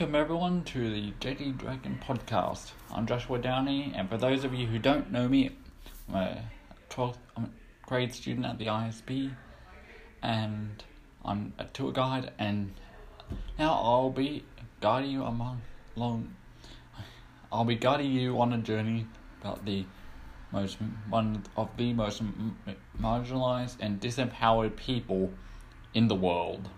welcome everyone to the JD Dragon podcast. I'm Joshua Downey, and for those of you who don't know me, I'm a 12th grade student at the ISB, and I'm a tour guide, and now I'll be guiding you among, along. I'll be guiding you on a journey about the most one of the most marginalized and disempowered people in the world.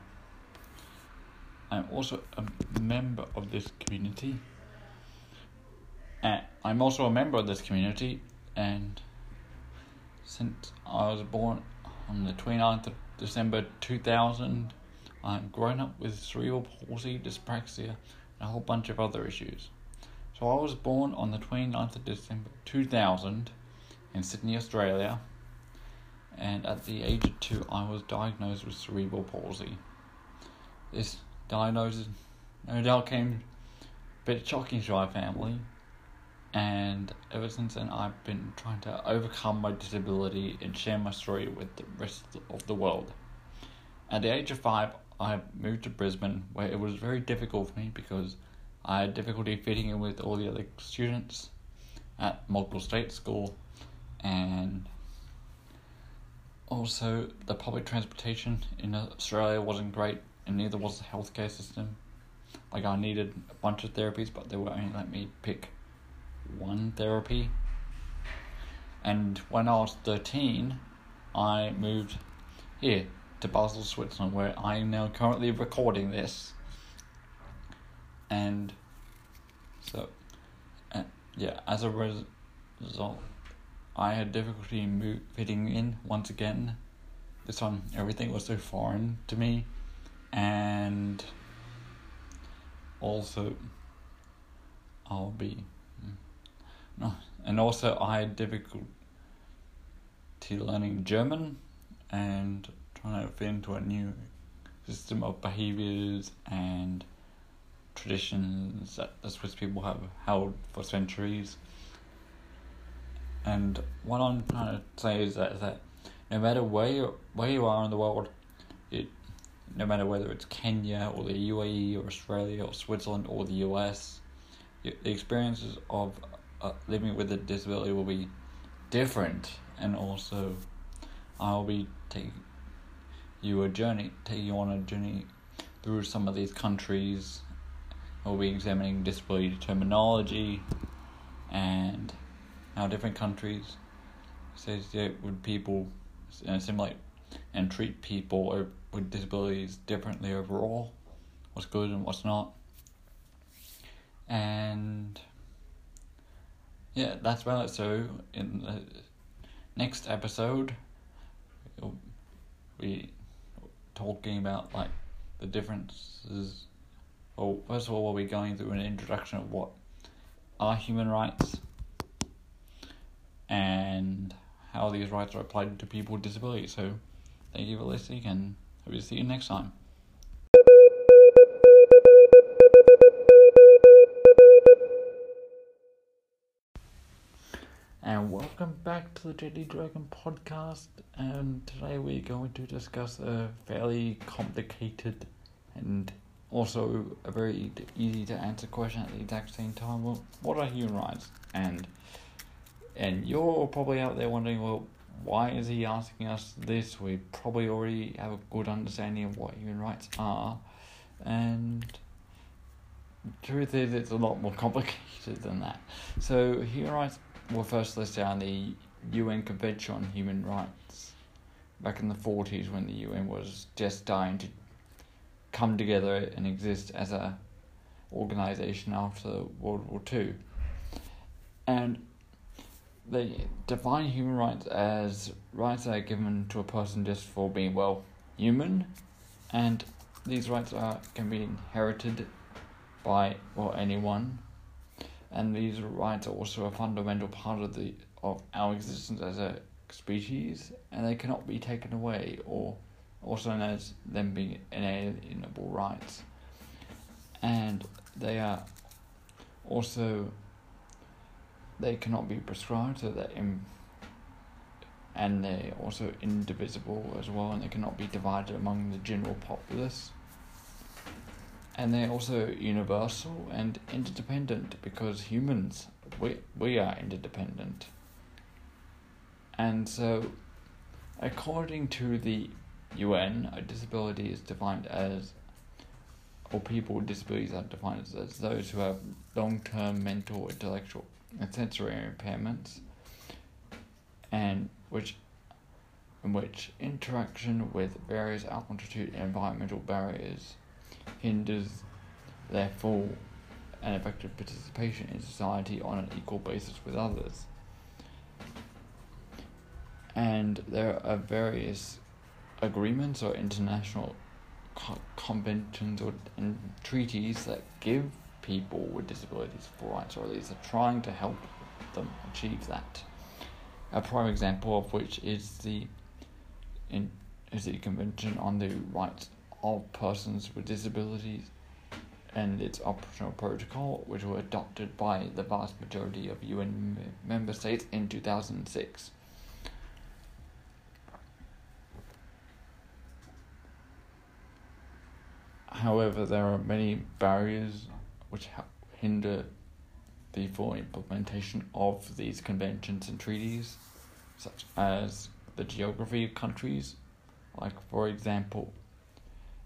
I'm also a member of this community. And I'm also a member of this community, and since I was born on the 29th of December 2000, I've grown up with cerebral palsy, dyspraxia, and a whole bunch of other issues. So I was born on the 29th of December 2000 in Sydney, Australia, and at the age of two, I was diagnosed with cerebral palsy. This diagnosis. No doubt came a bit shocking to our family, and ever since then, I've been trying to overcome my disability and share my story with the rest of the world. At the age of five, I moved to Brisbane, where it was very difficult for me because I had difficulty fitting in with all the other students at Mogul State School, and also the public transportation in Australia wasn't great and neither was the healthcare system. Like I needed a bunch of therapies, but they would only let me pick one therapy. And when I was thirteen, I moved here to Basel, Switzerland, where I am now currently recording this. And so, uh, yeah, as a res- result, I had difficulty move, fitting in once again. This time, everything was so foreign to me and also I'll be mm, no and also I had difficulty learning German and trying to fit into a new system of behaviors and traditions that the Swiss people have held for centuries. And what I'm trying to say is that, that no matter where you, where you are in the world, no matter whether it's Kenya or the UAE or Australia or Switzerland or the US, the experiences of uh, living with a disability will be different, and also I'll be taking you a journey, taking you on a journey through some of these countries. We'll be examining disability terminology and how different countries associate with people and assimilate and treat people with disabilities differently overall, what's good and what's not. And yeah, that's about it. So in the next episode, we talking about like the differences. Well, first of all, we'll be going through an introduction of what are human rights and how these rights are applied to people with disabilities. So, thank you for listening and Hope to see you next time. And welcome back to the JD Dragon podcast. And today we're going to discuss a fairly complicated and also a very easy to answer question at the exact same time. Well, what are human rights? And and you're probably out there wondering, well, why is he asking us this? We probably already have a good understanding of what human rights are, and the truth is, it's a lot more complicated than that. So, human rights were first listed on the UN Convention on Human Rights back in the 40s when the UN was just starting to come together and exist as a organization after World War Two. And they define human rights as rights that are given to a person just for being well human, and these rights are can be inherited by well anyone, and these rights are also a fundamental part of the of our existence as a species, and they cannot be taken away or also known as them being inalienable rights, and they are also they cannot be prescribed, so that in, and they're also indivisible as well, and they cannot be divided among the general populace. and they're also universal and interdependent because humans we we are interdependent. And so according to the UN, a disability is defined as or people with disabilities are defined as, as those who have long term mental, intellectual and sensory impairments and which in which interaction with various altitude and environmental barriers hinders their full and effective participation in society on an equal basis with others. And there are various agreements or international co- conventions or and treaties that give people with disabilities full rights, or at least are trying to help them achieve that. A prime example of which is the in, is the Convention on the Rights of Persons with Disabilities and its operational protocol, which were adopted by the vast majority of UN member states in 2006. However, there are many barriers which hinder the full implementation of these conventions and treaties, such as the geography of countries, like, for example,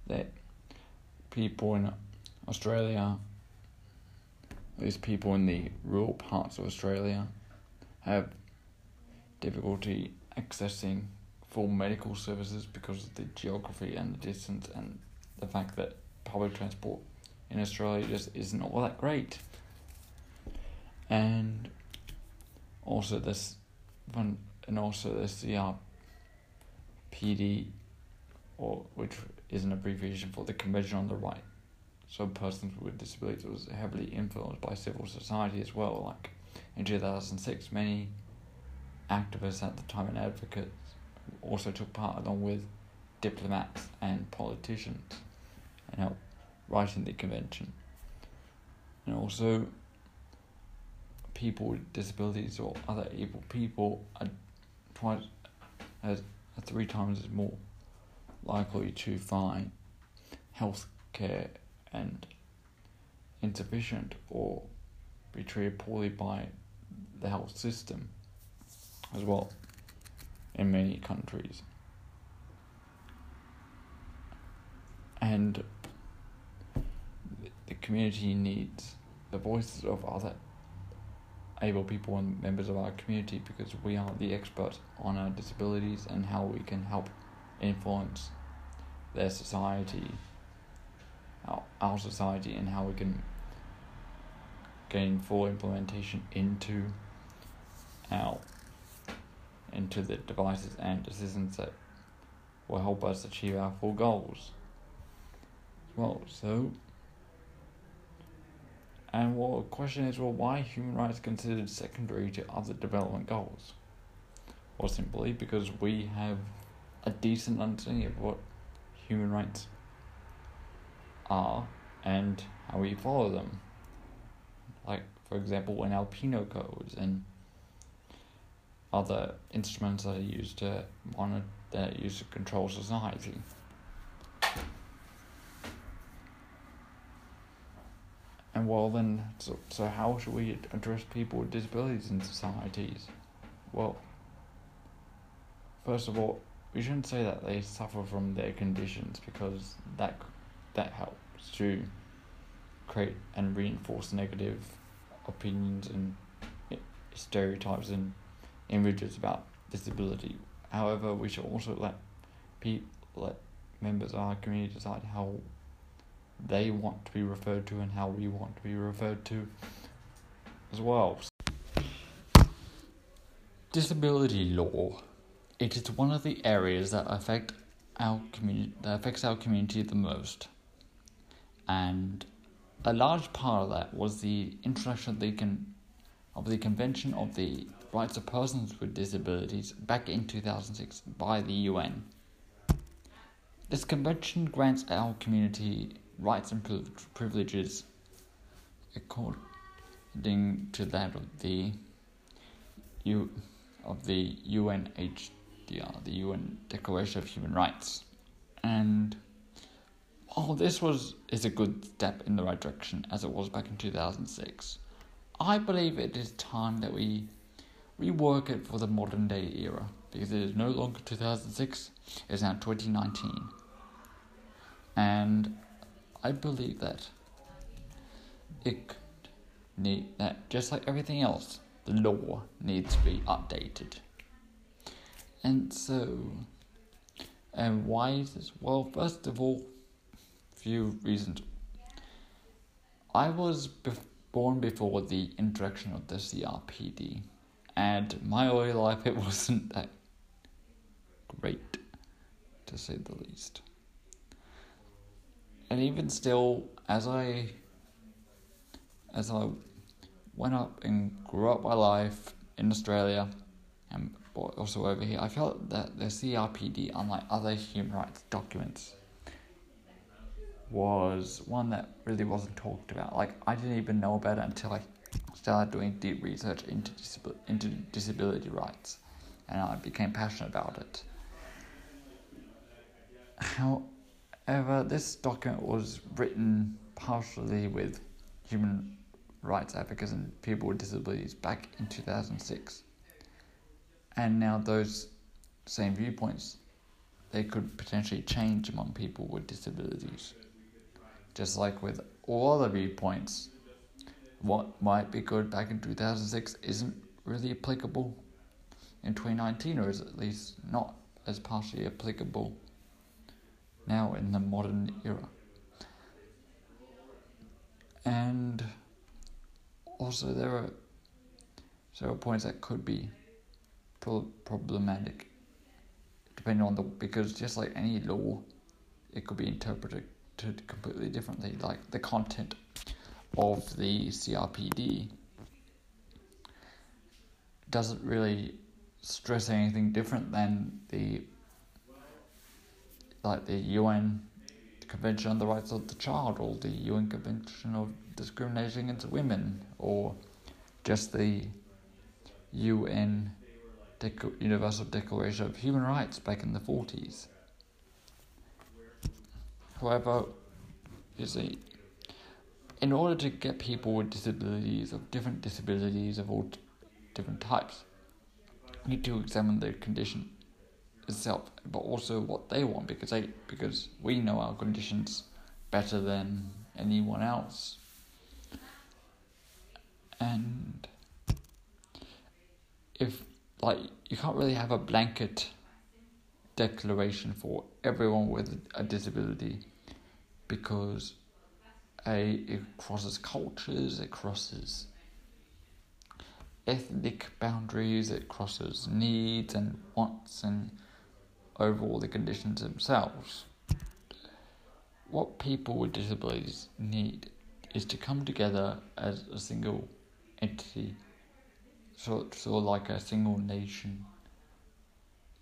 that people in Australia, these people in the rural parts of Australia, have difficulty accessing full medical services because of the geography and the distance and the fact that public transport in Australia just isn't all that great. And also this and also the CRPD or which is an abbreviation for the Convention on the Right. So persons with disabilities was heavily influenced by civil society as well. Like in two thousand six many activists at the time and advocates also took part along with diplomats and politicians and helped writing the convention. And also, people with disabilities or other able people are twice as three times as more likely to find health care and insufficient or be treated poorly by the health system as well in many countries. And community needs the voices of other able people and members of our community because we are the experts on our disabilities and how we can help influence their society, our, our society, and how we can gain full implementation into our into the devices and decisions that will help us achieve our full goals. Well, so and well, the question is, well, why human rights considered secondary to other development goals? Well, simply because we have a decent understanding of what human rights are and how we follow them. Like, for example, in penal codes and other instruments that are used to monitor, that are used to control society. And well, then, so, so how should we address people with disabilities in societies? Well, first of all, we shouldn't say that they suffer from their conditions because that that helps to create and reinforce negative opinions and eh, stereotypes and images about disability. However, we should also let people, let members of our community decide how they want to be referred to and how we want to be referred to as well. Disability law. It is one of the areas that affect our community that affects our community the most. And a large part of that was the introduction of the con- of the Convention of the Rights of Persons with Disabilities back in 2006 by the UN. This convention grants our community rights and privileges according to that of the U of the UNHCR, the UN Declaration of Human Rights. And oh, this was is a good step in the right direction as it was back in 2006. I believe it is time that we rework it for the modern day era because it is no longer 2006, it's now 2019. And I believe that it need that just like everything else, the law needs to be updated. And so, and why is this? Well, first of all, few reasons. I was born before the introduction of the CRPD, and my early life it wasn't that great, to say the least. And even still, as I as I went up and grew up my life in Australia and also over here, I felt that the CRPD, unlike other human rights documents, was one that really wasn't talked about. Like I didn't even know about it until I started doing deep research into into disability rights, and I became passionate about it. However, this document was written partially with human rights advocates and people with disabilities back in 2006. And now those same viewpoints they could potentially change among people with disabilities. Just like with all other viewpoints, what might be good back in 2006 isn't really applicable in 2019, or is at least not as partially applicable now in the modern era. And also, there are several points that could be pro- problematic depending on the because just like any law, it could be interpreted completely differently. Like the content of the CRPD doesn't really stress anything different than the like the UN Convention on the Rights of the Child or the UN Convention of Discrimination Against Women or just the UN Universal Declaration of Human Rights back in the 40s. However, you see, in order to get people with disabilities, of different disabilities of all different types, you need to examine their condition itself, but also what they want, because they because we know our conditions better than anyone else, and if like you can't really have a blanket declaration for everyone with a disability because a it crosses cultures, it crosses ethnic boundaries, it crosses needs and wants and overall the conditions themselves. What people with disabilities need is to come together as a single entity, sort, sort of like a single nation,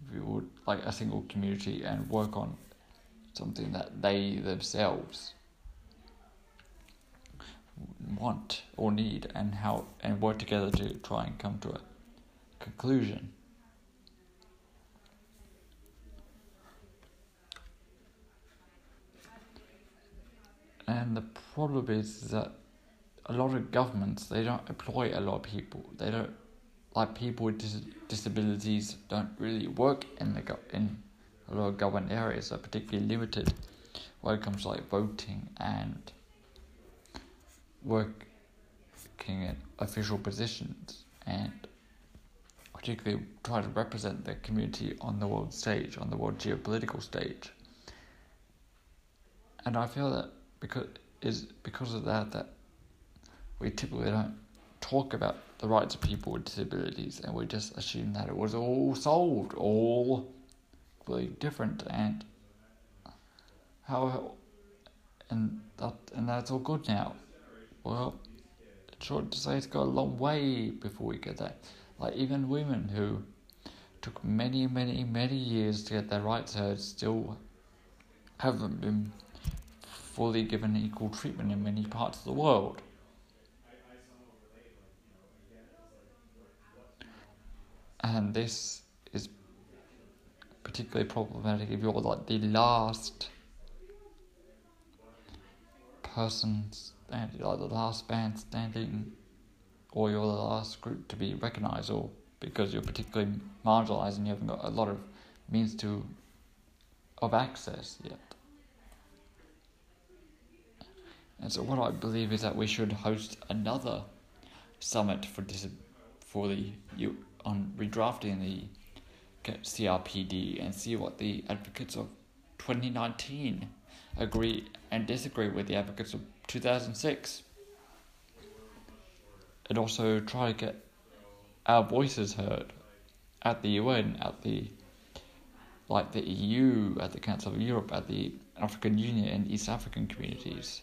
if you would, like a single community, and work on something that they themselves want or need and how and work together to try and come to a conclusion. And the problem is that a lot of governments they don't employ a lot of people. They don't like people with dis- disabilities don't really work in the go- in a lot of government areas are particularly limited when it comes to like voting and working in official positions and particularly try to represent their community on the world stage, on the world geopolitical stage. And I feel that because is because of that that we typically don't talk about the rights of people with disabilities and we just assume that it was all solved, all really different and how and that and that's all good now. Well, it's short to say it's got a long way before we get that. Like even women who took many, many, many years to get their rights heard still haven't been fully given equal treatment in many parts of the world. And this is particularly problematic if you're like the last person standing, like the last band standing, or you're the last group to be recognised, or because you're particularly marginalised and you haven't got a lot of means to of access yet. And so, what I believe is that we should host another summit for dis- for the you on redrafting the CRPD and see what the advocates of 2019 agree and disagree with the advocates of 2006. And also try to get our voices heard at the UN, at the like the EU, at the Council of Europe, at the African Union and East African communities.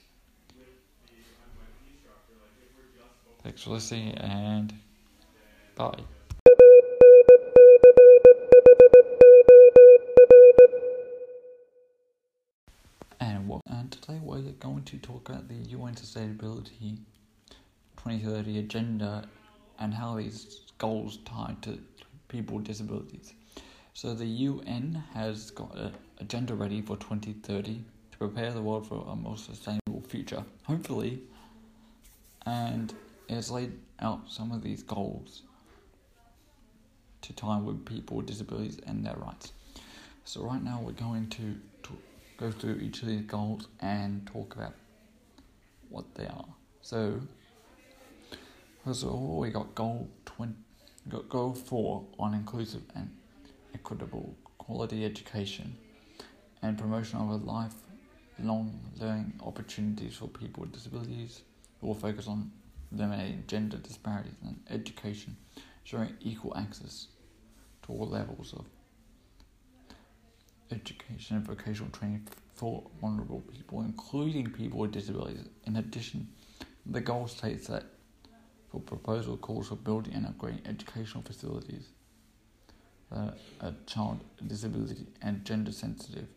Thanks for listening and bye. And what and today we're going to talk about the UN Sustainability 2030 agenda and how these goals tie to people with disabilities. So the UN has got an agenda ready for 2030 to prepare the world for a more sustainable future. Hopefully, and has laid out some of these goals to tie with people with disabilities and their rights. So right now we're going to, go through each of these goals and talk about what they are. So first of all, we got goal twenty, got goal four on inclusive and equitable quality education and promotion of lifelong learning opportunities for people with disabilities. We will focus on eliminating gender disparities in education, ensuring equal access to all levels of education and vocational training for vulnerable people, including people with disabilities. In addition, the goal states that for proposal calls for building and upgrading educational facilities that are child disability and gender sensitive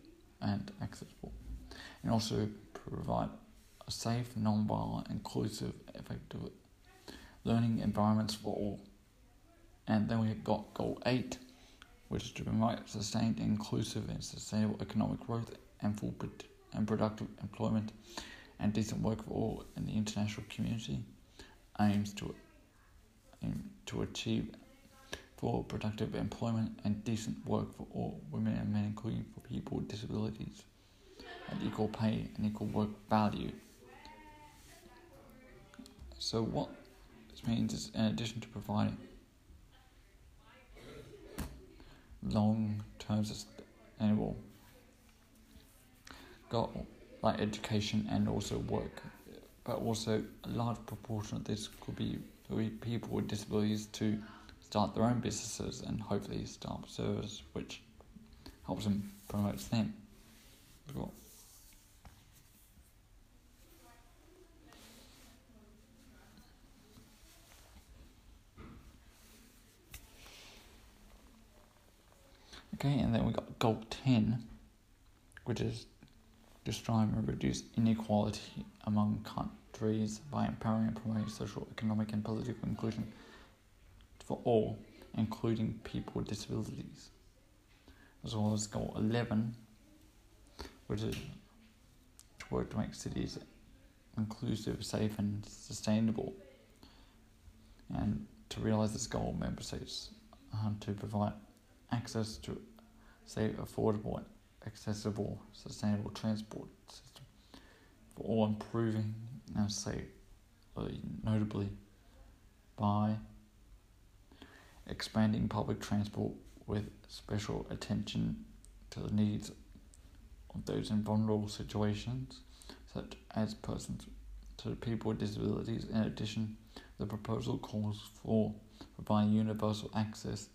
and accessible, and also provide a safe, non-violent, inclusive, effective learning environments for all. And then we have got goal eight, which is to promote sustained, inclusive, and sustainable economic growth and full and productive employment and decent work for all in the international community. Aims to aim to achieve for productive employment and decent work for all women and men, including for people with disabilities, and equal pay and equal work value. So, what this means is, in addition to providing long term sustainable goal like education and also work, but also a large proportion of this could be, be people with disabilities to start their own businesses and hopefully start service which helps them promotes them. Cool. Okay, and then we got goal 10, which is to strive and reduce inequality among countries by empowering and promoting social, economic, and political inclusion for all, including people with disabilities. As well as goal 11, which is to work to make cities inclusive, safe, and sustainable. And to realise this goal, member states um, to provide access to safe, affordable, accessible, sustainable transport system for all improving and safe, uh, notably by expanding public transport with special attention to the needs of those in vulnerable situations, such as persons to people with disabilities. In addition, the proposal calls for providing universal access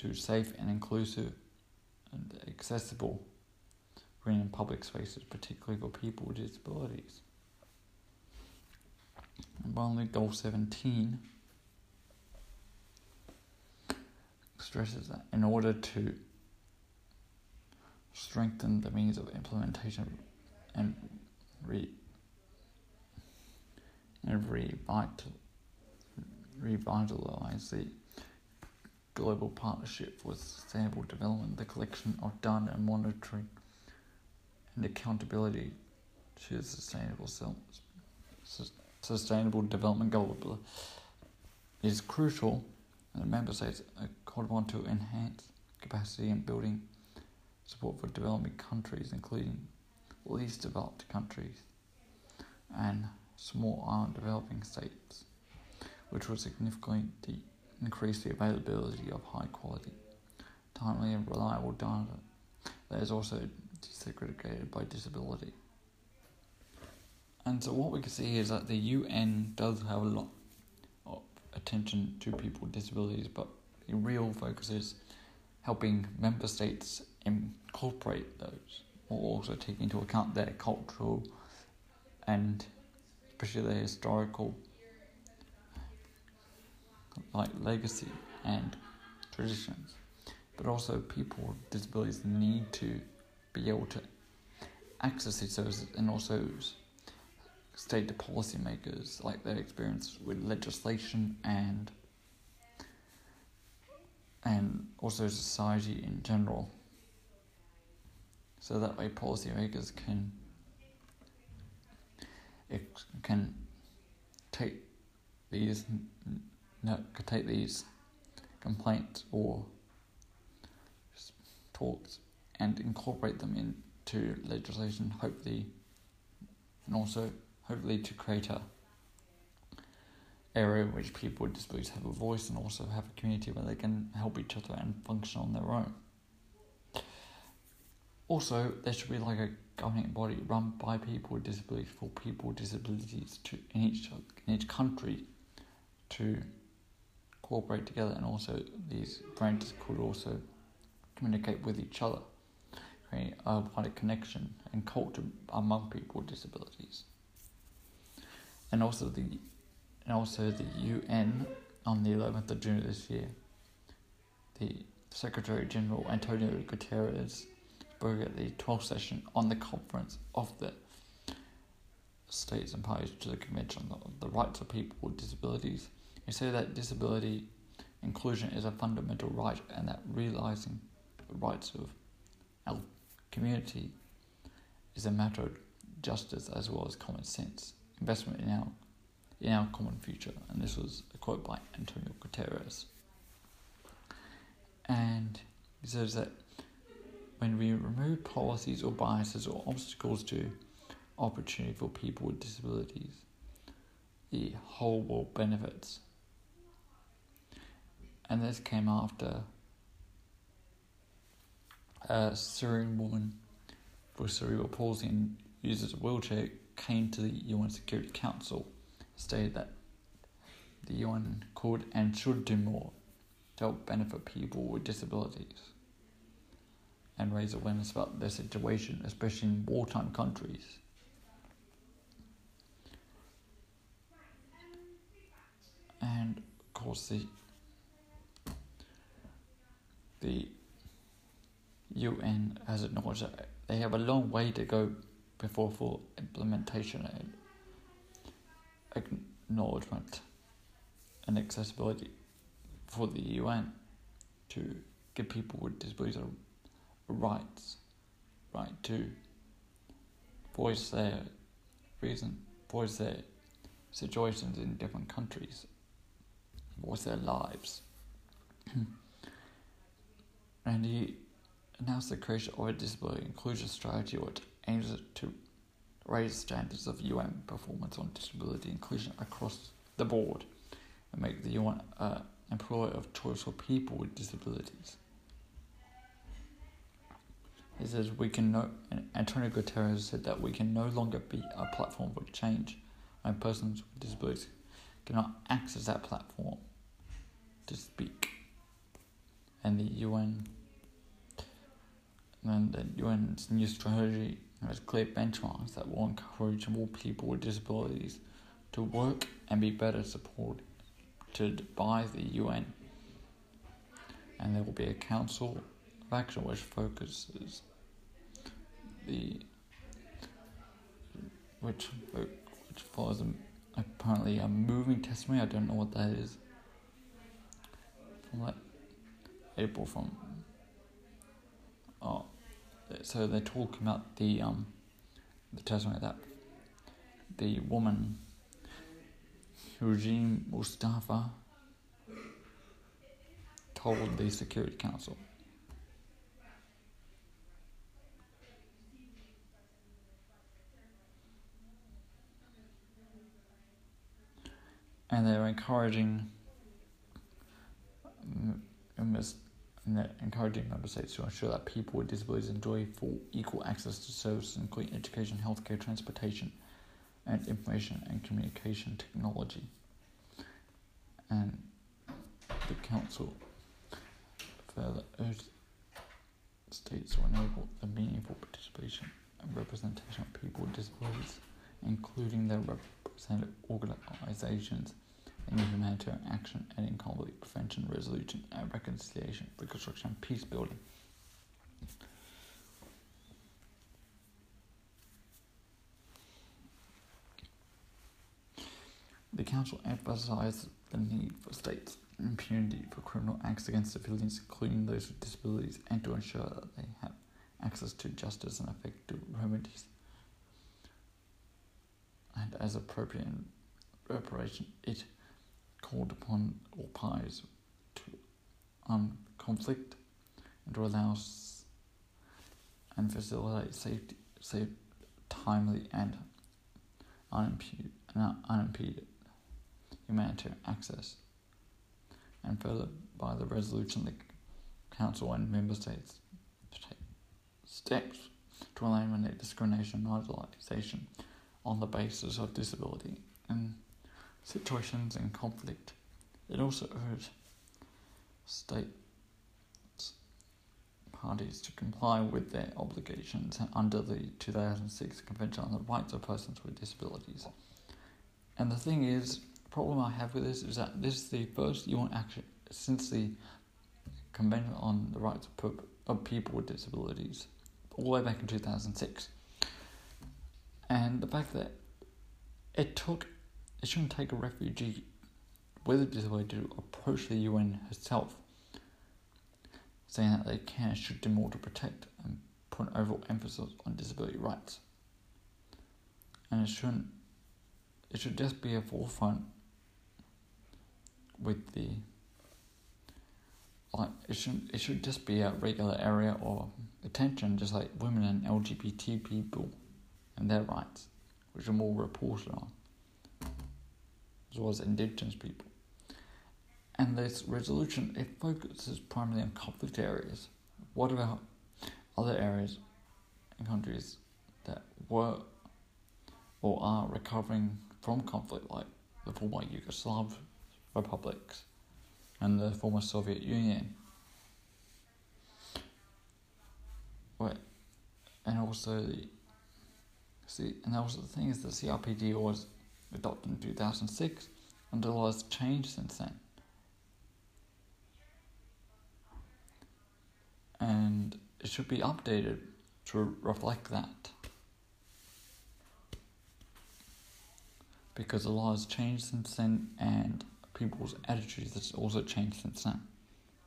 to safe and inclusive and accessible green and public spaces, particularly for people with disabilities. And finally, goal 17 stresses that in order to strengthen the means of implementation and re and revital, revitalize the global partnership for sustainable development, the collection of data and monitoring and accountability to the sustainable sustainable development goal is crucial, and the member states are called upon to enhance capacity in building support for developing countries, including least developed countries and small island developing states, which will significantly increase the availability of high quality, timely, and reliable data that is also desegregated by disability. And so, what we can see is that the UN does have a lot of attention to people with disabilities, but the real focus is helping member states incorporate those, or also take into account their cultural and especially their historical like legacy and traditions. But also people with disabilities need to be able to access these services and also state to policymakers like their experience with legislation and and also society in general. So that way policymakers can can take these no, can take these complaints or talks and incorporate them into legislation, hopefully, and also hopefully to create a area in which people with disabilities have a voice and also have a community where they can help each other and function on their own. Also, there should be like a governing body run by people with disabilities for people with disabilities to in each in each country to cooperate together, and also these branches could also communicate with each other, create a wider connection and culture among people with disabilities. And also the and also the UN on the 11th of June this year, the Secretary General Antonio Guterres spoke at the 12th session on the conference of the states and parties to the Convention on the Rights of People with Disabilities. He said that disability inclusion is a fundamental right and that realizing the rights of our community is a matter of justice as well as common sense. Investment in our in our common future. And this was a quote by Antonio Guterres. And he says that when we remove policies or biases or obstacles to opportunity for people with disabilities, the whole world benefits. And this came after a Syrian woman with cerebral palsy and uses a wheelchair came to the UN Security Council stated that the UN could and should do more to help benefit people with disabilities and raise awareness about their situation, especially in wartime countries. And of course, the UN has acknowledged that they have a long way to go before full implementation and acknowledgement and accessibility for the UN to give people with disabilities a rights, right to voice their reason, voice their situations in different countries, voice their lives. and he announced the creation of a disability inclusion strategy which aims to raise standards of UN performance on disability inclusion across the board and make the UN uh, employer of choice for people with disabilities. He says we can no, Antonio Guterres said that we can no longer be a platform for change, and persons with disabilities cannot access that platform to speak. And the UN, and the UN's new strategy has clear benchmarks that will encourage more people with disabilities to work and be better supported by the UN. And there will be a council of action which focuses the which which follows a, apparently a moving testimony. I don't know what that is. From April from oh so they're talking about the um the testimony that the woman, Nujeen Mustafa, told the Security Council. And they're encouraging members and they're encouraging member states to ensure that people with disabilities enjoy full equal access to services including education, healthcare, transportation, and information and communication technology. And the council further urged states to enable the meaningful participation and representation of people with disabilities, including their representative organizations in humanitarian action and in conflict prevention, resolution, and reconciliation, reconstruction, and peace building. The Council emphasized the need for states impunity for criminal acts against civilians, including those with disabilities, and to ensure that they have access to justice and effective remedies. And as appropriate reparation, it called upon all parties to um, conflict and to allow and facilitate safety, safe, timely, and unimpeded, unimpeded humanitarian access. And further, by the resolution, the Council and Member States take steps to eliminate discrimination and marginalisation on the basis of disability and situations in conflict. It also urged state parties to comply with their obligations under the 2006 Convention on the Rights of Persons with Disabilities. And the thing is, the problem I have with this is that this is the first UN action since the Convention on the Rights of, of People with Disabilities, all the way back in 2006. And the fact that it took it shouldn't take a refugee with a disability to approach the UN herself, saying that they can should do more to protect and put an overall emphasis on disability rights. And it shouldn't it should just be a forefront with the like it should it should just be a regular area of attention just like women and LGBT people and their rights, which are more reported on as well as indigenous people. And this resolution, it focuses primarily on conflict areas. What about other areas and countries that were or are recovering from conflict, like the former Yugoslav republics and the former Soviet Union? Right. And also the see, and also the thing is, the CRPD was adopted in 2006, and the law has changed since then. And it should be updated to reflect that. Because the law has changed since then, and people's attitudes have also changed since then.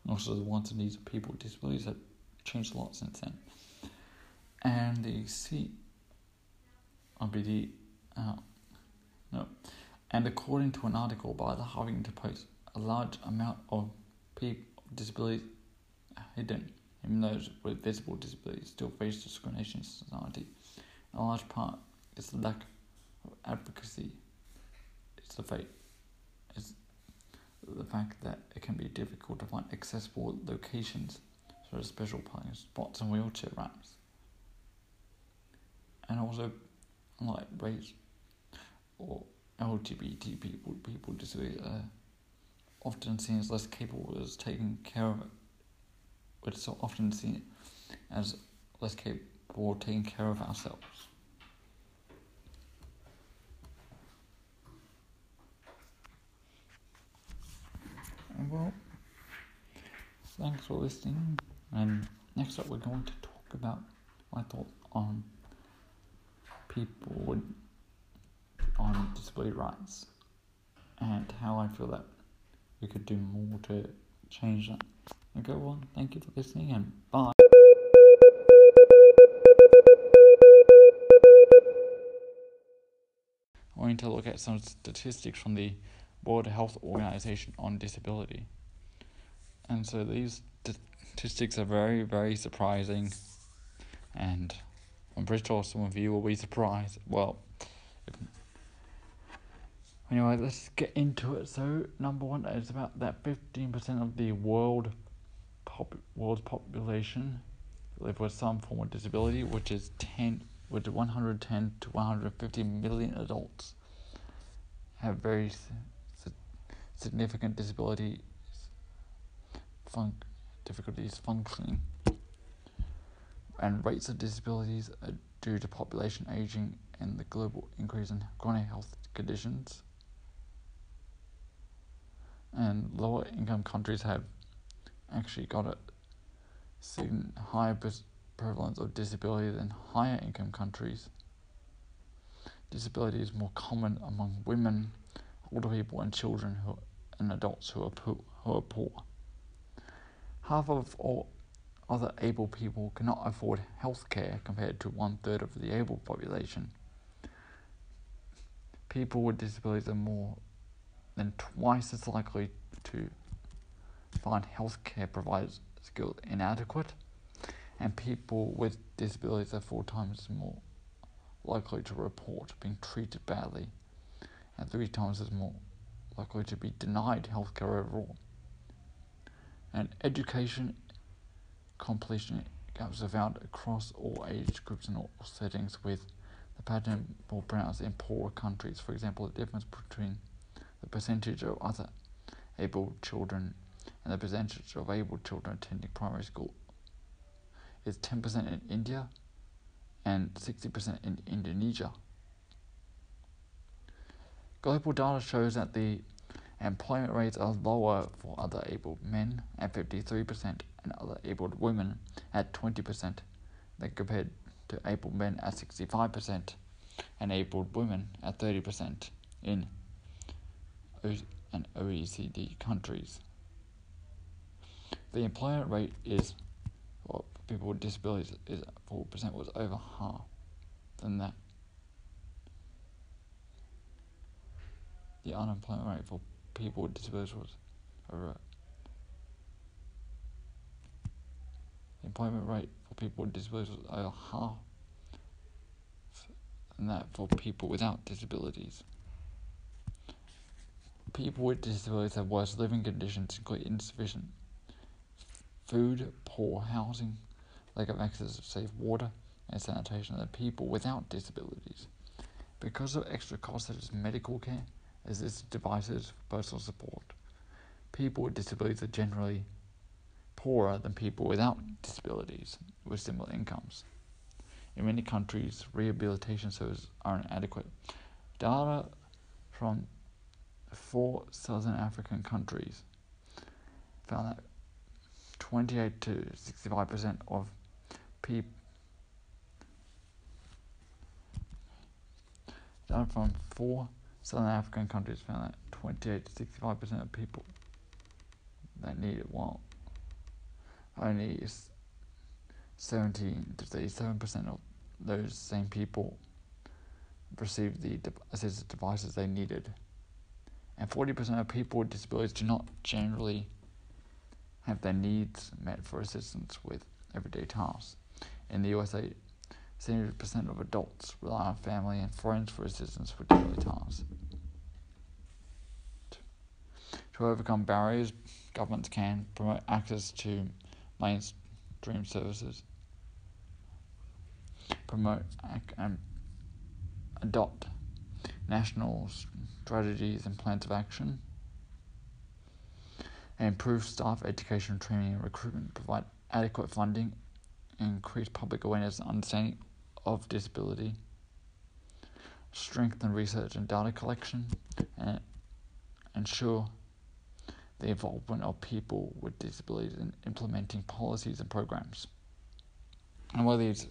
And also, the wants and needs of people with disabilities have changed a lot since then. And the CRPD uh, no. And according to an article by the Huffington Post, a large amount of people with disabilities hidden, even those with visible disabilities still face discrimination in society. a large part is the lack of advocacy. It's the fact, it's the fact that it can be difficult to find accessible locations, such as special parking spots and wheelchair ramps. And also, like race or LGBT people, people disability are uh, often seen as less capable as taking care of it. It's often seen as less capable of taking care of ourselves. Well, thanks for listening. And next up, we're going to talk about my thoughts on people with on disability rights and how I feel that we could do more to change that. Okay, well, thank you for listening and bye. I'm going to look at some statistics from the World Health Organization on disability. And so these statistics are very, very surprising, and I'm pretty sure some of you will be surprised. Well, if, anyway, let's get into it. So, number one is about that 15% of the world pop, world's population live with some form of disability, which is 10, which 110 to 150 million adults have very significant disability fun- difficulties functioning, and rates of disabilities are due to population aging and the global increase in chronic health conditions. And lower income countries have actually got a higher prevalence of disability than higher income countries. Disability is more common among women, older people, and children who, and adults who are poor. Who are poor. Half of all other able people cannot afford health care compared to one third of the able population. People with disabilities are more than twice as likely to find healthcare providers skills inadequate, and people with disabilities are four times more likely to report being treated badly, and three times as more likely to be denied healthcare overall and education completion gaps are found across all age groups and all settings, with the pattern more pronounced in poorer countries. For example, the difference between the percentage of other able children and the percentage of able children attending primary school is 10% in India and 60% in Indonesia. Global data shows that the Employment rates are lower for other able men at 53% and other able women at 20% than compared to able men at 65% and able women at 30% in and OECD countries. The employment rate is for people with disabilities is 4% was over half than that. The unemployment rate for people with disabilities was over The employment rate for people with disabilities was over half and that for people without disabilities. People with disabilities have worse living conditions, including insufficient food, poor housing, lack of access to safe water and sanitation than people without disabilities. Because of extra costs such as medical care, as its devices personal support. People with disabilities are generally poorer than people without disabilities with similar incomes. In many countries, rehabilitation services are inadequate. Data from four southern African countries found that 28 to 65 percent of people data from four Southern African countries found that 28 to 65% of people that need it while only 17 to 37% of those same people received the assistive devices they needed. And 40% of people with disabilities do not generally have their needs met for assistance with everyday tasks. In the USA, 70% of adults rely on family and friends for assistance for daily tasks. To overcome barriers, governments can promote access to mainstream services, promote and um, adopt national strategies and plans of action, improve staff education, training, and recruitment, provide adequate funding, increase public awareness and understanding of disability, strengthen research and data collection, and ensure the involvement of people with disabilities in implementing policies and programs. And one of these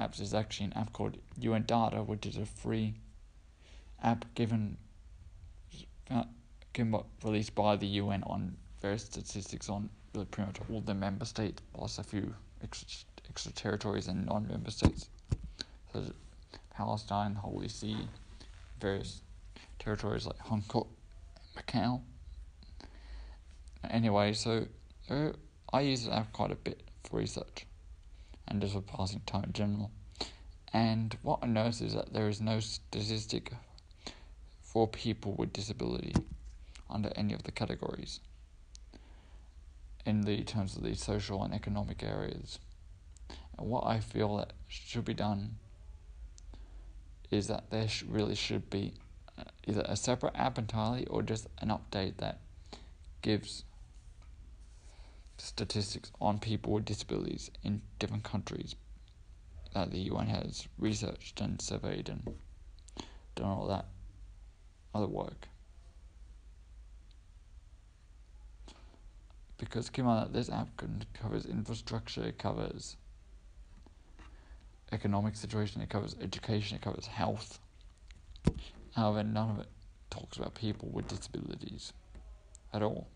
apps is actually an app called UN Data, which is a free app given, given released by the UN on various statistics on really pretty much all the member states, plus a few extra, extra territories and non member states. Palestine, Holy See, various territories like Hong Kong, Macau. Anyway, so uh, I use the app quite a bit for research and just for passing time in general. And what I noticed is that there is no statistic for people with disability under any of the categories in the terms of the social and economic areas. And what I feel that should be done is that there sh- really should be uh, either a separate app entirely or just an update that gives statistics on people with disabilities in different countries that the UN has researched and surveyed and done all that other work. Because that this app covers infrastructure, it covers economic situation, it covers education, it covers health. However, none of it talks about people with disabilities at all.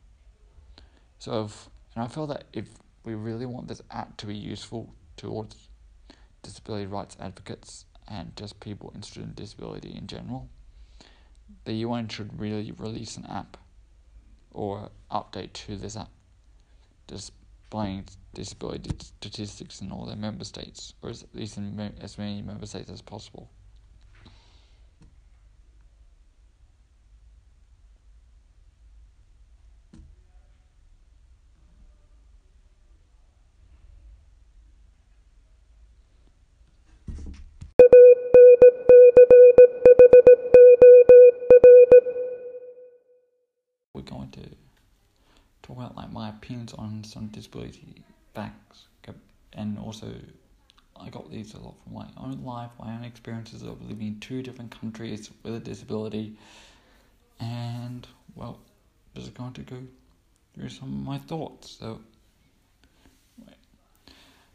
So, if, and I feel that if we really want this app to be useful towards disability rights advocates and just people interested in disability in general, the UN should really release an app or update to this app displaying disability statistics in all their member states, or at least in as many member states as possible. Talk about like my opinions on some disability facts, and also I got these a lot from my own life, my own experiences of living in two different countries with a disability, and well, just going to go through some of my thoughts. So,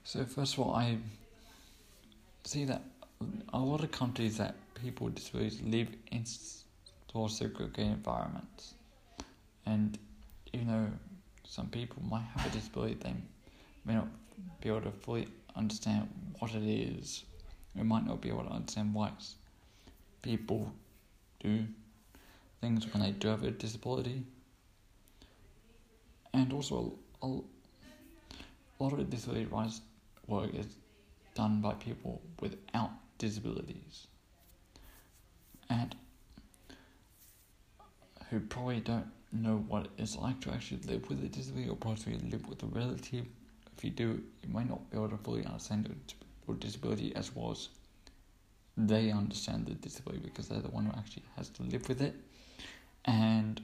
so first of all, I see that a lot of countries that people with disabilities live in of segregated environments. And even though some people might have a disability, they may not be able to fully understand what it is. They might not be able to understand why people do things when they do have a disability. And also, a, a lot of disability rights work is done by people without disabilities. And who probably don't know what it's like to actually live with a disability or possibly live with a relative. If you do, you might not be able to fully understand your disability as well as they understand the disability because they're the one who actually has to live with it. And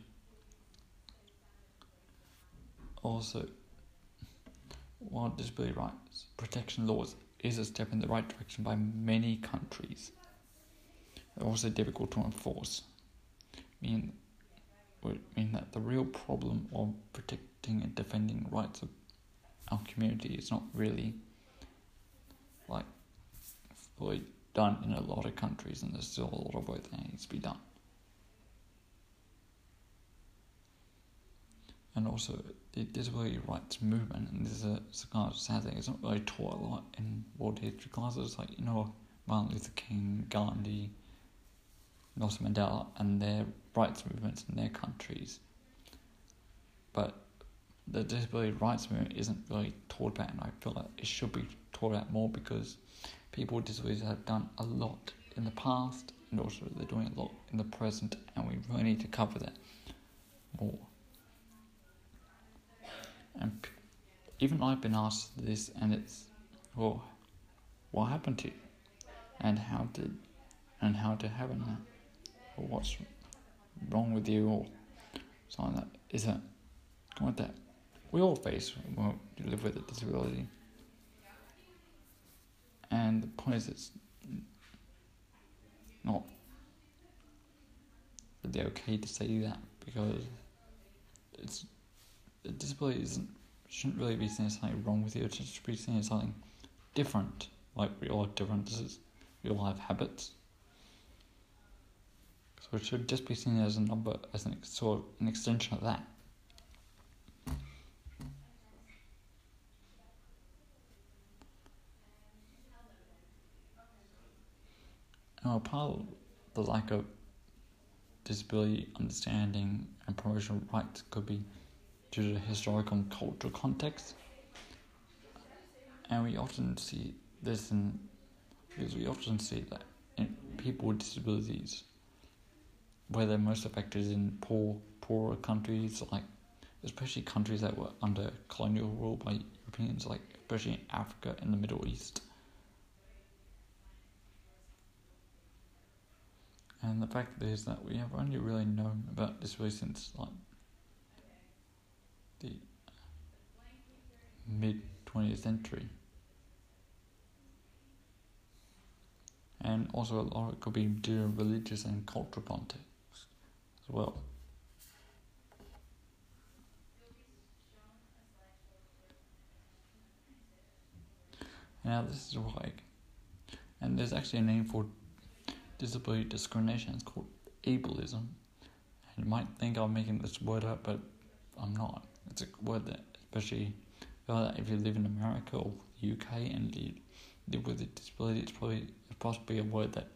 also, while disability rights protection laws is a step in the right direction by many countries, they're also difficult to enforce. I mean, would mean that the real problem of protecting and defending rights of our community is not really like fully done in a lot of countries, and there's still a lot of work that needs to be done. And also, the disability rights movement, and this is a, kind of sad thing, it's not really taught a lot in world history classes, like, you know, Martin Luther King, Gandhi, Nelson Mandela, and their rights movements in their countries. But the disability rights movement isn't really taught about, and I feel like it should be taught about more because people with disabilities have done a lot in the past, and also they're doing a lot in the present, and we really need to cover that more. And even I've been asked this, and it's, well, what happened to you, and how did, and how did it happen or what's wrong with you or something that isn't like that. We all face when we live with a disability. And the point is, it's not really okay to say that because it's a disability isn't shouldn't really be seen as something wrong with you. It should be seen as something different. Like we all have differences. We all have habits. So it should just be seen as a number, as an sort of an extension of that. Now, part of the lack of disability understanding and promotion of rights could be due to historical and cultural context. And we often see this in because we often see that in people with disabilities where they're most affected is in poor poorer countries like especially countries that were under colonial rule by Europeans like especially in Africa and the Middle East. And the fact is that we have only really known about this really since like the mid 20th century. And also, a lot could be due to religious and cultural context as well. Now, this is why. And there's actually a name for disability discrimination. It's called ableism. And you might think I'm making this word up, but I'm not. It's a word that, especially if you live in America or the UK and you live with a disability, it's probably it's possibly a word that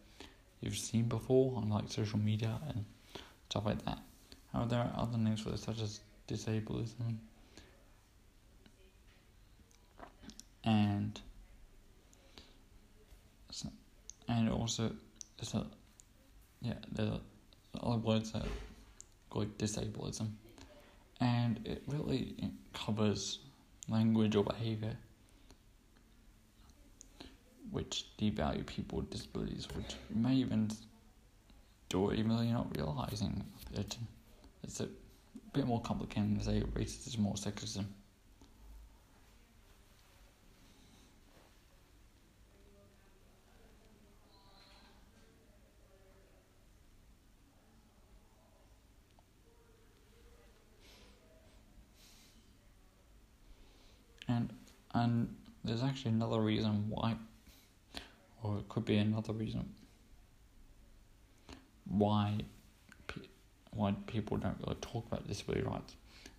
you've seen before on like social media and stuff like that. However, there are other names for this, such as disableism. And and also there's a yeah there's other words that called disableism. And it really covers language or behavior which devalue people with disabilities, which may even do it even though you're not realizing it. It's a bit more complicated than say racism or sexism. And and there's actually another reason why, or it could be another reason why why people don't really talk about disability rights.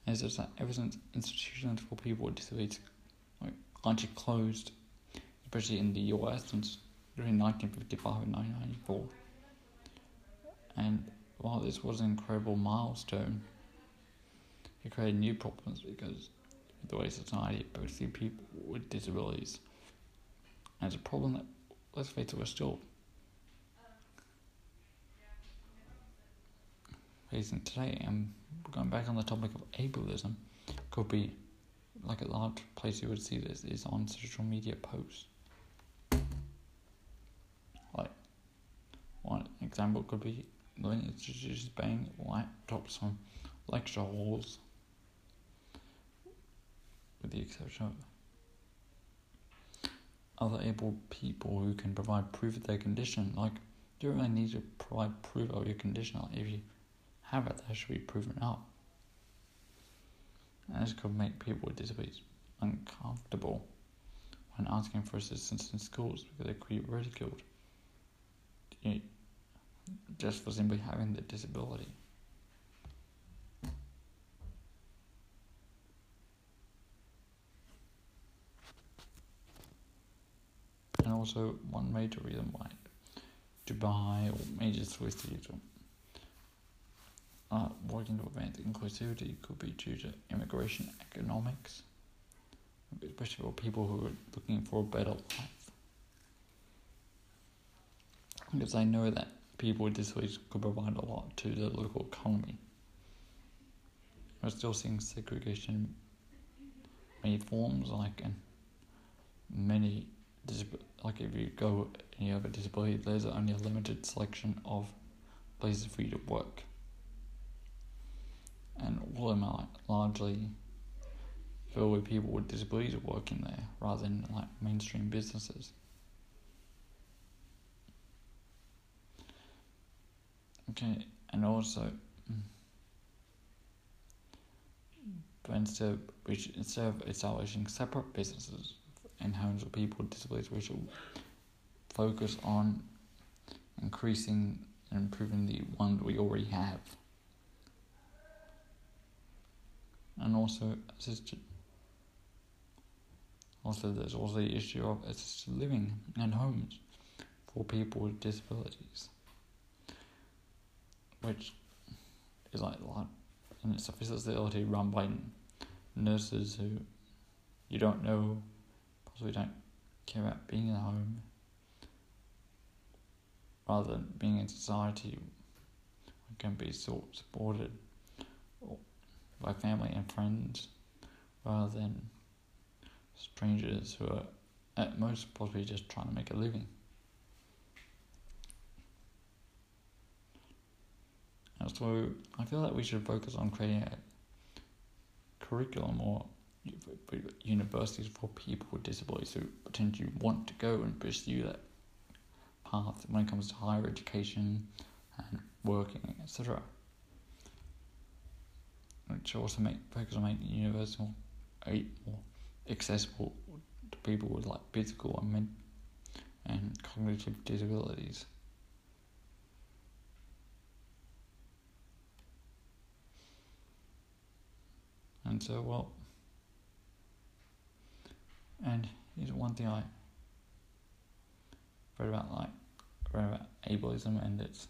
Is just that ever since institutions for people with disabilities like largely closed, especially in the US since between 1955 and 1994. And while this was an incredible milestone, it created new problems because the way society perceives people with disabilities. And it's a problem that, let's face it, we're still facing today. And going back on the topic of ableism, could be like a large place you would see this is on social media posts. Like, one example could be institutions banning laptops from lecture halls with the exception of other able people who can provide proof of their condition. Like, you don't really need to provide proof of your condition. Like, if you have it, that should be proven up. And this could make people with disabilities uncomfortable when asking for assistance in schools because they could be ridiculed just for simply having the disability. and also one major reason why Dubai or major Swiss cities are working to advance inclusivity could be due to immigration economics, especially for people who are looking for a better life. Because I know that people with disabilities could provide a lot to the local economy. We're still seeing segregation in many forms, like in many like if you go and you have a disability, there's only a limited selection of places for you to work, and all of them are largely filled with people with disabilities working there, rather than like mainstream businesses. Okay, and also, mm, but instead, of, which instead of establishing separate businesses in homes of people with disabilities, we should focus on increasing and improving the one that we already have. And also assisted also there's also the issue of assisted living and homes for people with disabilities. Which is like like and it's a facility run by nurses who you don't know, possibly don't care about being in a home, rather than being in society, can be sort supported by family and friends, rather than strangers who are at most possibly just trying to make a living. And so I feel that we should focus on creating a curriculum or universities for people with disabilities who potentially want to go and pursue that path when it comes to higher education and working, etc. Which also make focus on making university more, more accessible to people with like physical and mental and cognitive disabilities. And so, well, and here's one thing I read about, like, read about ableism, and it's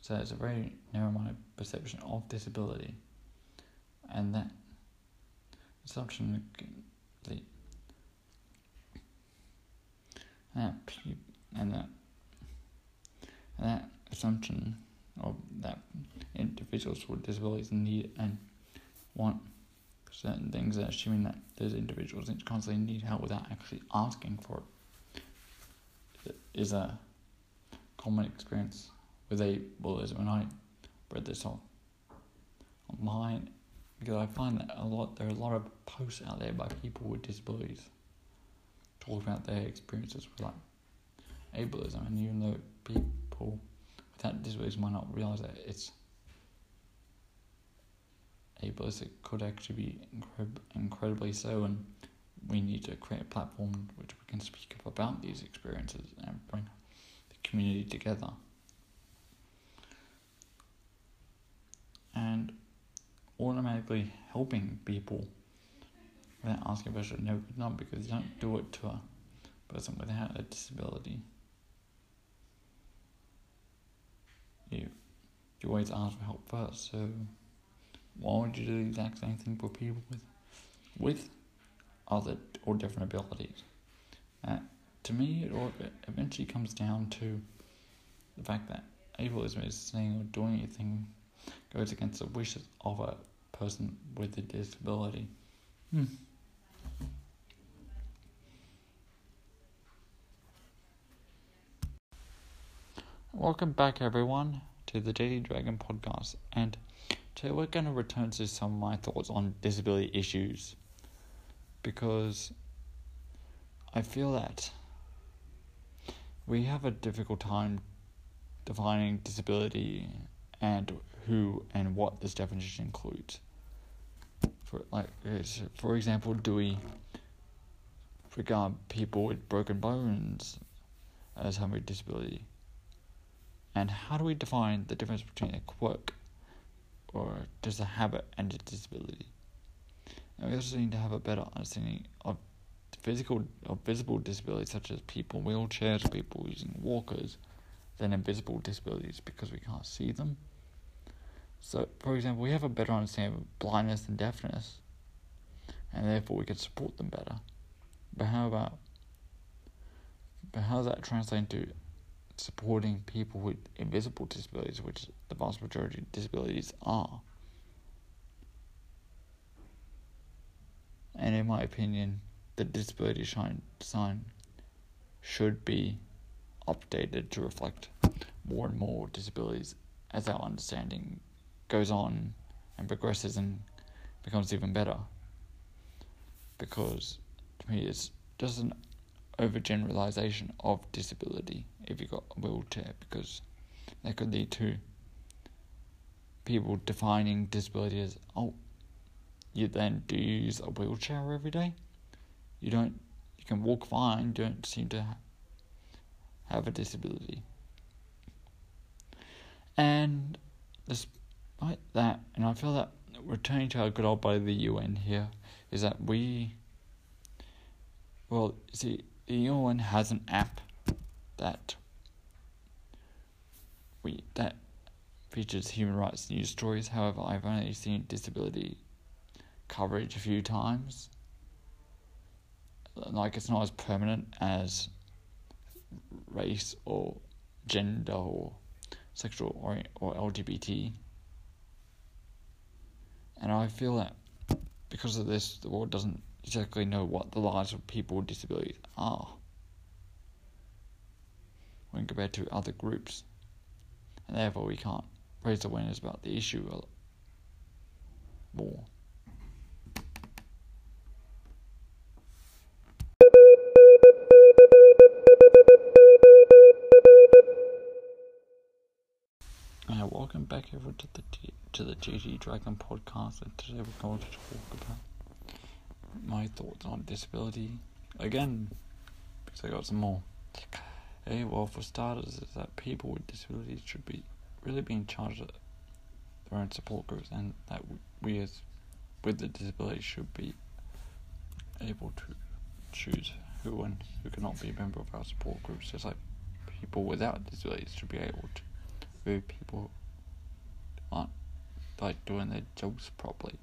so it's a very narrow-minded perception of disability, and that assumption, the that and that and that assumption of that individuals with disabilities need and want certain things, assuming that those individuals constantly need help without actually asking for it, is a common experience with ableism. And I read this on online because I find that a lot there are a lot of posts out there by people with disabilities talking about their experiences with like ableism, and even though people without disabilities might not realize that it's ableist, it could actually be incred- incredibly so, and we need to create a platform which we can speak up about these experiences and bring the community together. And automatically helping people without asking a never be done because you don't do it to a person without a disability. You you always ask for help first, so why would you do the exact same thing for people with with other or different abilities? Uh, to me, it all eventually comes down to the fact that ableism is saying or doing anything goes against the wishes of a person with a disability. Hmm. Welcome back, everyone, to the Daily Dragon podcast. And Today we're going to return to some of my thoughts on disability issues because I feel that we have a difficult time defining disability and who and what this definition includes. For like, for example, do we regard people with broken bones as having a disability? And how do we define the difference between a quirk or just a habit and a disability. And we also need to have a better understanding of physical or visible disabilities such as people in wheelchairs, people using walkers, than invisible disabilities because we can't see them. So, for example, we have a better understanding of blindness and deafness, and therefore we can support them better. But how about, but how does that translate into supporting people with invisible disabilities, which the vast majority of disabilities are. And in my opinion, the disability sign should be updated to reflect more and more disabilities as our understanding goes on and progresses and becomes even better. Because to me, it's just an overgeneralization of disability if you've got a wheelchair because that could lead to people defining disability as oh you then do you use a wheelchair every day you don't you can walk fine don't seem to have a disability and despite that and i feel that returning to our good old buddy the un here is that we well see the UN has an app that we that features human rights news stories. However, I've only seen disability coverage a few times. Like it's not as permanent as race or gender or sexual or or LGBT. And I feel that because of this, the world doesn't exactly know what the lives of people with disabilities are when compared to other groups, and therefore we can't raise awareness about the issue more. Welcome back over to the to the JD Dragon podcast, and today we're going to talk about my thoughts on disability again because I got some more. Hey, well, for starters, is that people with disabilities should be really be in charge of their own support groups, and that we as with the disability should be able to choose who and who cannot be a member of our support groups, just like people without disabilities should be able to with people like doing their jobs properly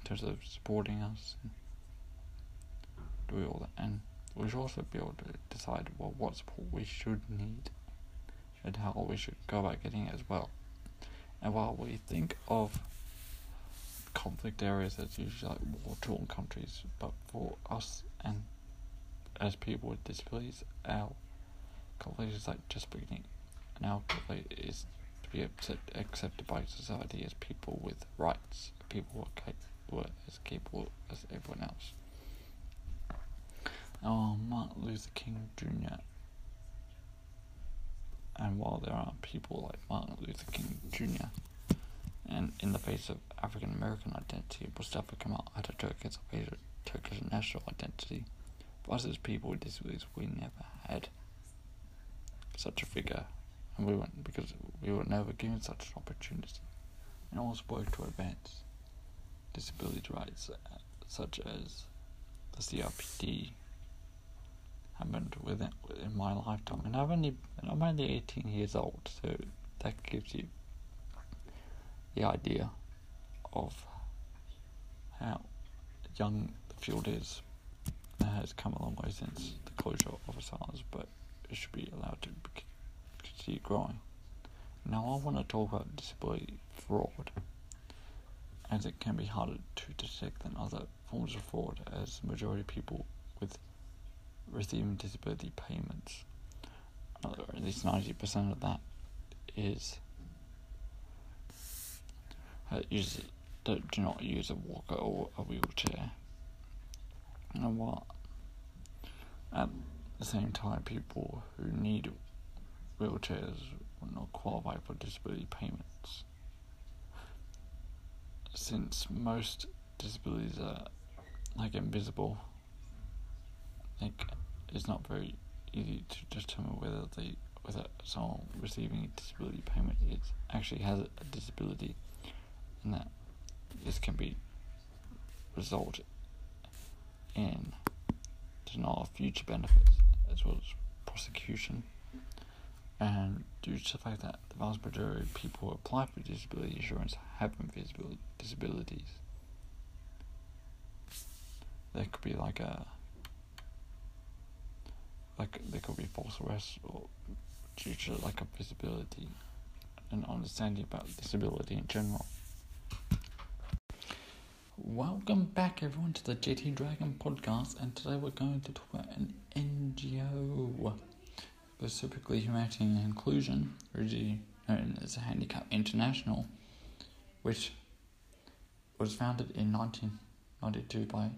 in terms of supporting us and doing all that and we should also be able to decide well, what support we should need and how we should go about getting it as well. And while we think of conflict areas as usually like war torn countries, but for us and as people with disabilities, our conflict is like just beginning now is to be accept, accepted by society as people with rights, people who are capable, as capable as everyone else. Oh, Martin Luther King Jr. And while there are people like Martin Luther King Jr., and in the face of African American identity, Mustafa Kemal Ataturk as a Turkish national identity, for us as people with disabilities, we never had such a figure and we weren't because we were never given such an opportunity. And also work to advance disability rights, uh, such as the CRPD happened within in my lifetime, and I've only I'm only 18 years old, so that gives you the idea of how young the field is. It has come a long way since the closure of asylums, but it should be allowed to continue growing. Now, I want to talk about disability fraud, as it can be harder to detect than other forms of fraud, as the majority of people with receiving disability payments, or at least 90% of that, is uh, usually do, do not use a walker or a wheelchair. And what? At the same time, people who need wheelchairs will not qualify for disability payments. Since most disabilities are like invisible, like it's not very easy to determine whether they whether someone receiving a disability payment is actually has a disability, and that this can be result in denial of future benefits as well as prosecution and due to the fact that the vast majority of people who apply for disability insurance have invisible disabilities, there could be like a like there could be false arrests or due to like a visibility and understanding about disability in general. Welcome back everyone to the JD Dragon podcast and today we're going to talk about an NGO specifically Humanity and Inclusion, originally known as Handicap International, which was founded in 1992 by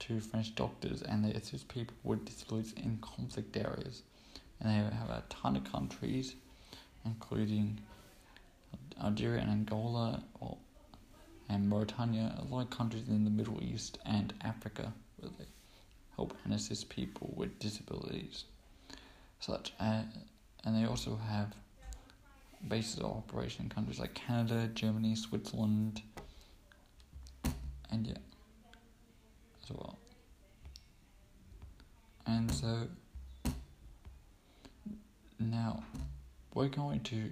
two French doctors, and they assist people with disabilities in conflict areas. And they have a ton of countries, including Algeria and Angola, and Mauritania, a lot of countries in the Middle East and Africa, where they help and assist people with disabilities such as, and they also have bases of operation in countries like Canada, Germany, Switzerland, and yeah, as well. And so now we're going to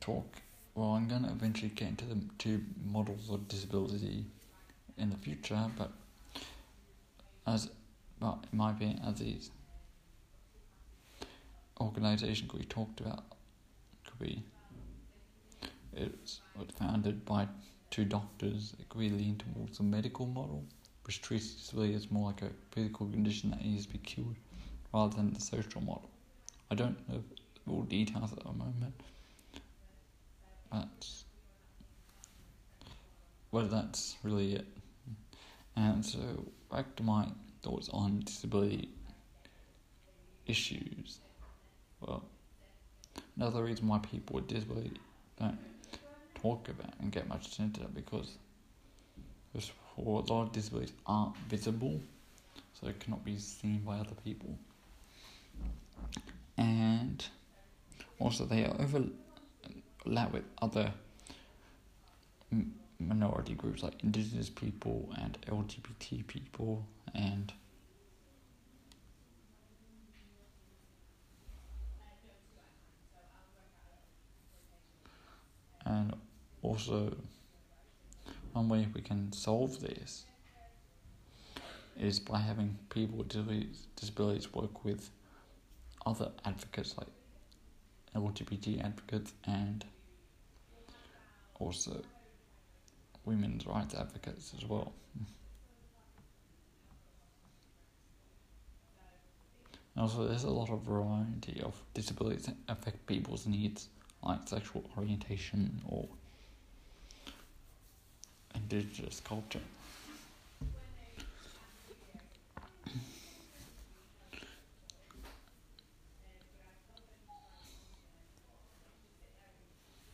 talk. Well, I'm going to eventually get into the two models of disability in the future, but as but in my opinion, as these organisation could be talked about could be it's founded by two doctors. It could be towards a medical model, which treats disability as more like a physical condition that needs to be cured, rather than the social model. I don't know all details at the moment, but well, that's really it. And so, back to my thoughts on disability issues. Well, another reason why people with disability don't talk about and get much attention because a lot of disabilities aren't visible, so it cannot be seen by other people. And also, they are overlap with other minority groups like indigenous people and LGBT people and and also one way we can solve this is by having people with disabilities work with other advocates like LGBT advocates and also women's rights advocates as well. Also, there's a lot of variety of disabilities that affect people's needs, like sexual orientation or indigenous culture.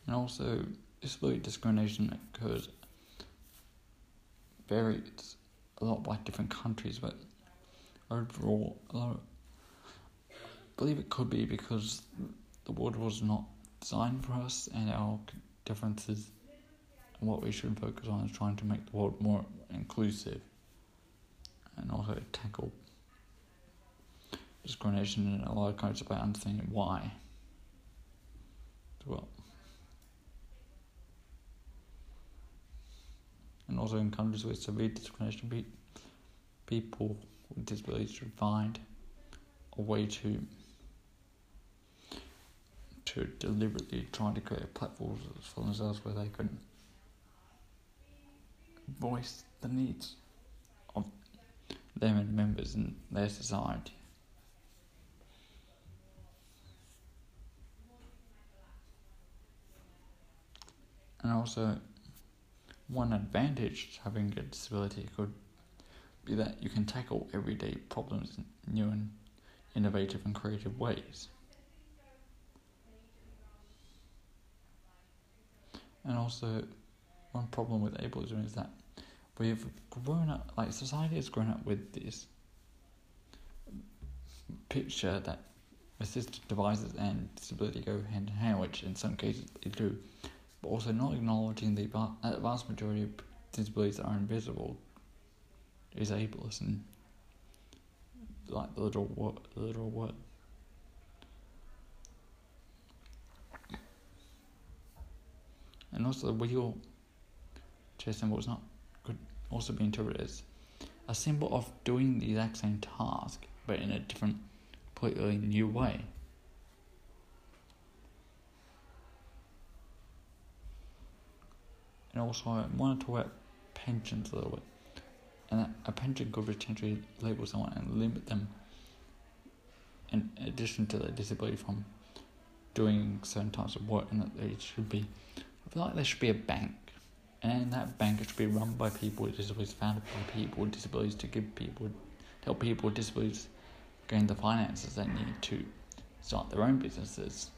And also, disability discrimination occurs varies a lot by different countries, but overall, I believe it could be because the world was not designed for us, and our differences. And what we should focus on is trying to make the world more inclusive, and also tackle discrimination in a lot of countries by understanding why as well. And also in countries with severe discrimination, people with disabilities should find a way to to deliberately try to create platforms for themselves where they can voice the needs of them and members in their society. And also one advantage to having a disability could be that you can tackle everyday problems in new and innovative and creative ways. And also, one problem with ableism is that we've grown up, like society has grown up with this picture that assistive devices and disability go hand in hand, which in some cases they do but also not acknowledging the uh, vast majority of disabilities that are invisible is ableist and like the literal word, the literal word. And also the wheel chair symbol is not could also be interpreted as a symbol of doing the exact same task but in a different completely new way. And also, I want to talk about pensions a little bit. And a pension could potentially label someone and limit them, in addition to their disability, from doing certain types of work, and that they should be. I feel like there should be a bank, and that bank should be run by people with disabilities, founded by people with disabilities, to give people, to help people with disabilities gain the finances they need to start their own businesses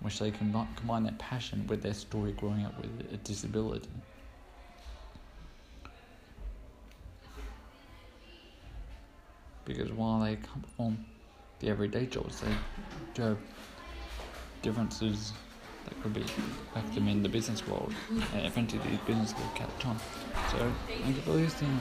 which they can combine their passion with their story growing up with a disability. Because while they can't perform the everyday jobs, they do have differences that could be affect them in the business world, uh, and eventually these businesses will catch on. So, thank you for listening.